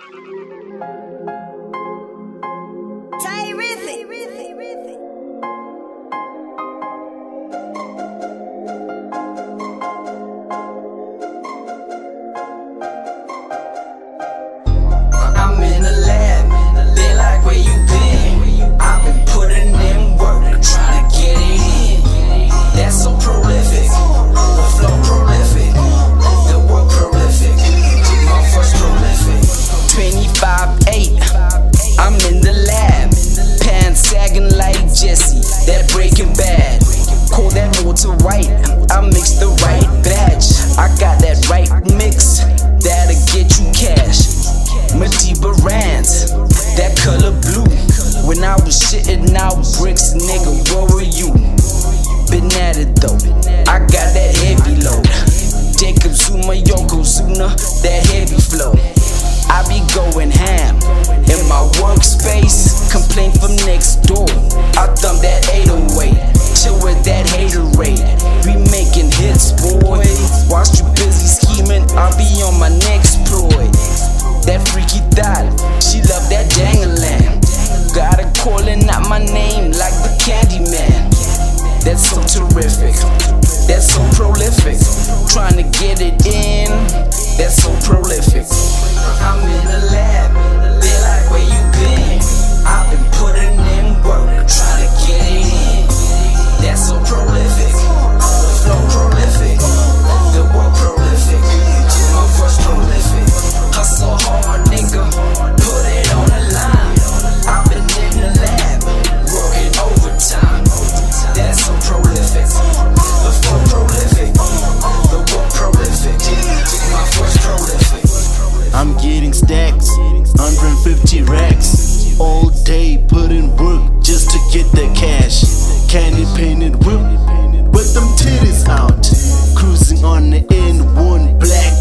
Thank you. I was shitting out bricks, nigga. Where were you? Been at it though. I got that heavy. I'm getting stacks, 150 racks. All day putting work just to get the cash. Candy painted whip with them titties out. Cruising on the N1 black.